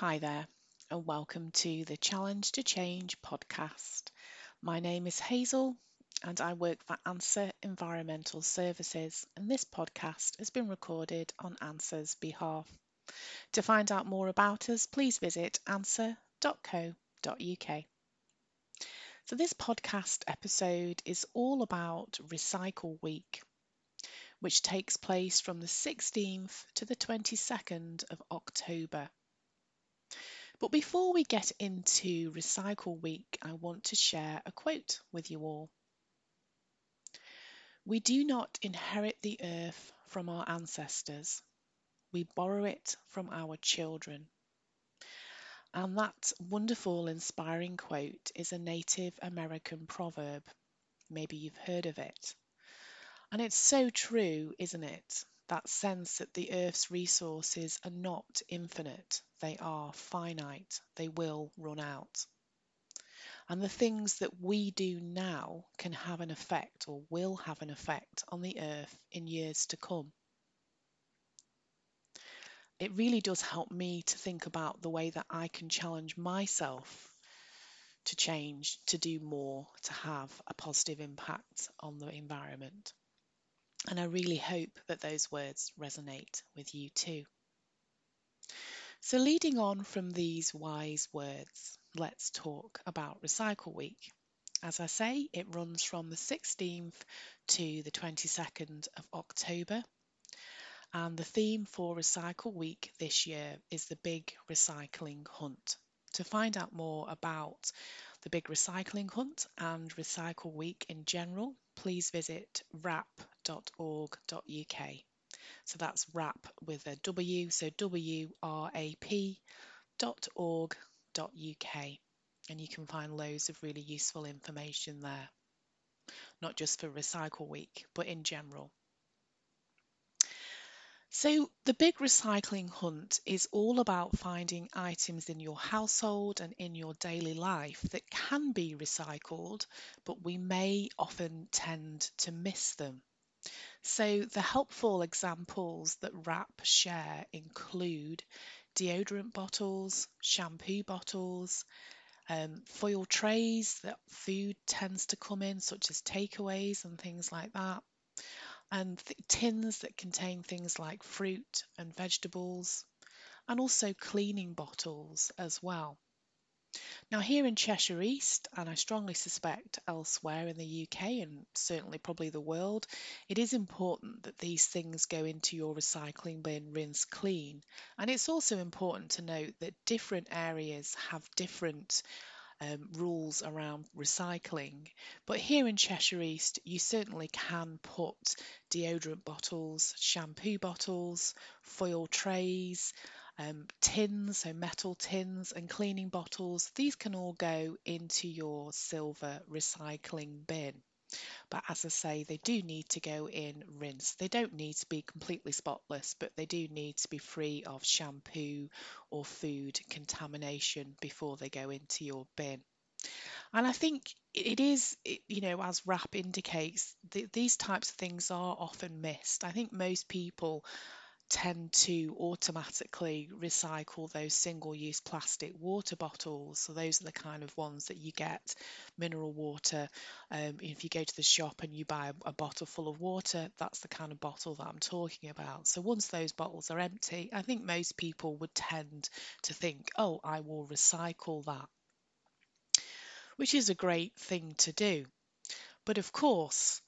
Hi there, and welcome to the Challenge to Change podcast. My name is Hazel, and I work for ANSWER Environmental Services, and this podcast has been recorded on ANSWER's behalf. To find out more about us, please visit answer.co.uk. So, this podcast episode is all about Recycle Week, which takes place from the 16th to the 22nd of October. But before we get into Recycle Week, I want to share a quote with you all. We do not inherit the earth from our ancestors, we borrow it from our children. And that wonderful, inspiring quote is a Native American proverb. Maybe you've heard of it. And it's so true, isn't it? That sense that the Earth's resources are not infinite, they are finite, they will run out. And the things that we do now can have an effect or will have an effect on the Earth in years to come. It really does help me to think about the way that I can challenge myself to change, to do more, to have a positive impact on the environment. And I really hope that those words resonate with you too. So, leading on from these wise words, let's talk about Recycle Week. As I say, it runs from the 16th to the 22nd of October. And the theme for Recycle Week this year is the Big Recycling Hunt. To find out more about the Big Recycling Hunt and Recycle Week in general, please visit wrap.org.uk. So that's wrap with a W, so W-R-A-P dot org dot UK. And you can find loads of really useful information there, not just for Recycle Week, but in general. So, the big recycling hunt is all about finding items in your household and in your daily life that can be recycled, but we may often tend to miss them. So, the helpful examples that WRAP share include deodorant bottles, shampoo bottles, um, foil trays that food tends to come in, such as takeaways and things like that and th- tins that contain things like fruit and vegetables, and also cleaning bottles as well. Now, here in Cheshire East, and I strongly suspect elsewhere in the UK and certainly probably the world, it is important that these things go into your recycling bin, rinse clean. And it's also important to note that different areas have different um, rules around recycling. But here in Cheshire East, you certainly can put deodorant bottles, shampoo bottles, foil trays, um, tins, so metal tins, and cleaning bottles. These can all go into your silver recycling bin. But as I say, they do need to go in rinse. They don't need to be completely spotless, but they do need to be free of shampoo or food contamination before they go into your bin. And I think it is, you know, as WRAP indicates, th- these types of things are often missed. I think most people tend to automatically recycle those single use plastic water bottles. So, those are the kind of ones that you get mineral water. Um, if you go to the shop and you buy a, a bottle full of water, that's the kind of bottle that I'm talking about. So, once those bottles are empty, I think most people would tend to think, oh, I will recycle that, which is a great thing to do. But of course,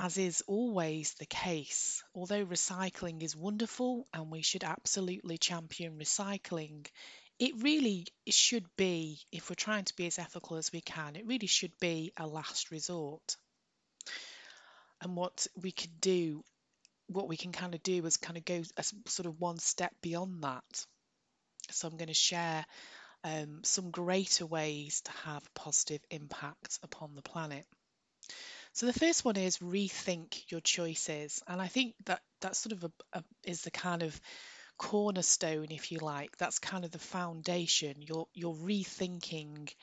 as is always the case, although recycling is wonderful and we should absolutely champion recycling, it really should be, if we're trying to be as ethical as we can, it really should be a last resort. And what we could do, what we can kind of do is kind of go a sort of one step beyond that. So I'm going to share um, some greater ways to have positive impact upon the planet. So the first one is rethink your choices, and I think that that sort of a, a, is the kind of cornerstone, if you like. That's kind of the foundation. You're you're rethinking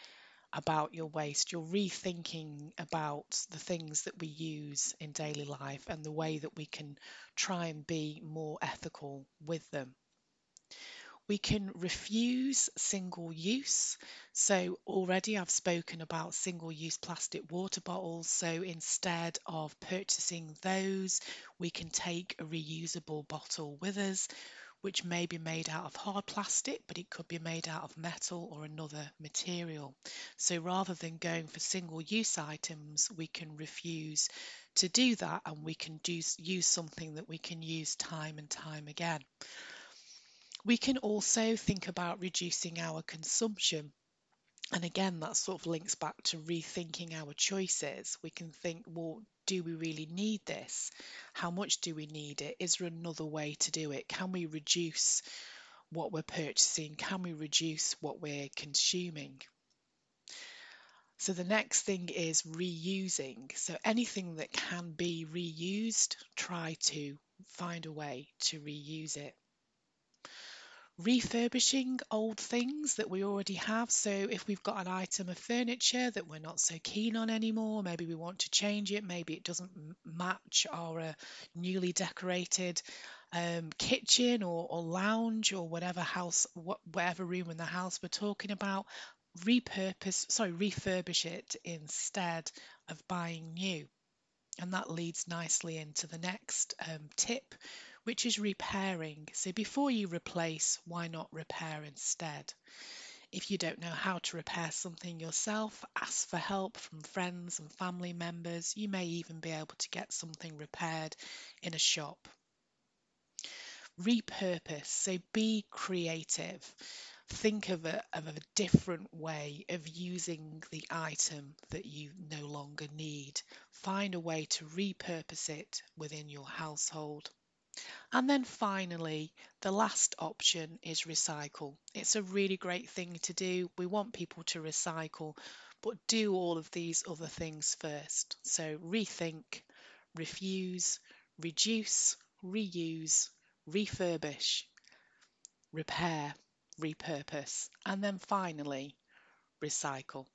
about your waste. You're rethinking about the things that we use in daily life and the way that we can try and be more ethical with them. We can refuse single use. So, already I've spoken about single use plastic water bottles. So, instead of purchasing those, we can take a reusable bottle with us, which may be made out of hard plastic, but it could be made out of metal or another material. So, rather than going for single use items, we can refuse to do that and we can do, use something that we can use time and time again. We can also think about reducing our consumption. And again, that sort of links back to rethinking our choices. We can think, well, do we really need this? How much do we need it? Is there another way to do it? Can we reduce what we're purchasing? Can we reduce what we're consuming? So the next thing is reusing. So anything that can be reused, try to find a way to reuse it refurbishing old things that we already have. So if we've got an item of furniture that we're not so keen on anymore, maybe we want to change it, maybe it doesn't match our uh, newly decorated um, kitchen or, or lounge or whatever house, whatever room in the house we're talking about, repurpose, sorry, refurbish it instead of buying new. And that leads nicely into the next um, tip, which is repairing. So before you replace, why not repair instead? If you don't know how to repair something yourself, ask for help from friends and family members. You may even be able to get something repaired in a shop. Repurpose, so be creative. Think of a, of a different way of using the item that you no longer need. Find a way to repurpose it within your household. And then finally, the last option is recycle. It's a really great thing to do. We want people to recycle, but do all of these other things first. So rethink, refuse, reduce, reuse, refurbish, repair, repurpose, and then finally, recycle.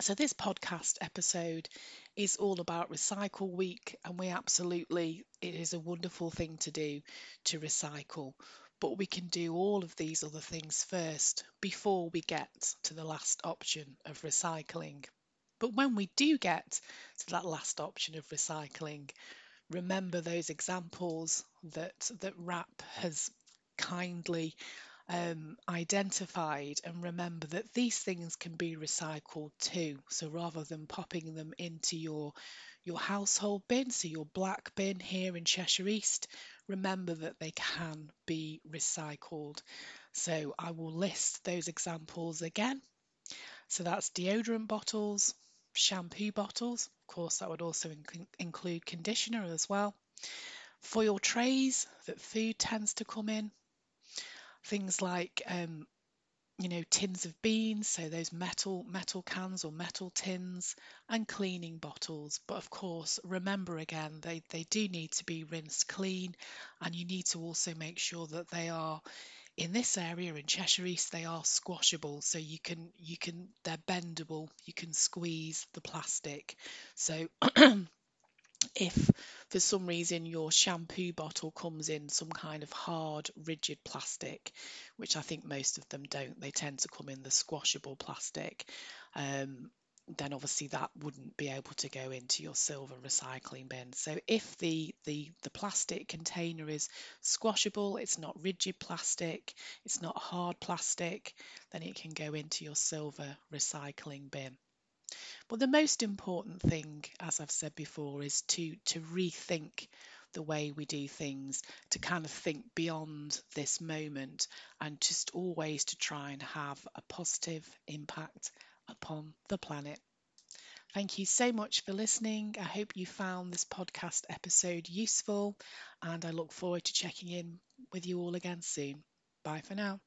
So, this podcast episode is all about Recycle Week, and we absolutely, it is a wonderful thing to do to recycle. But we can do all of these other things first before we get to the last option of recycling. But when we do get to that last option of recycling, remember those examples that that WRAP has kindly um, identified and remember that these things can be recycled too. So rather than popping them into your your household bin, so your black bin here in Cheshire East, remember that they can be recycled. So I will list those examples again. So that's deodorant bottles, shampoo bottles, of course, that would also inc- include conditioner as well, foil trays that food tends to come in, things like um, you know tins of beans so those metal metal cans or metal tins and cleaning bottles. But of course remember again they they do need to be rinsed clean and you need to also make sure that they are in this area in Cheshire East they are squashable. So you can you can they're bendable. You can squeeze the plastic. So if for some reason your shampoo bottle comes in some kind of hard, rigid plastic, which I think most of them don't, they tend to come in the squashable plastic. Um, then obviously that wouldn't be able to go into your silver recycling bin. So if the, the, the plastic container is squashable, it's not rigid plastic, it's not hard plastic, then it can go into your silver recycling bin. But the most important thing, as I've said before, is to, to rethink the way we do things, to kind of think beyond this moment and just always to try and have a positive impact upon the planet. Thank you so much for listening. I hope you found this podcast episode useful and I look forward to checking in with you all again soon. Bye for now.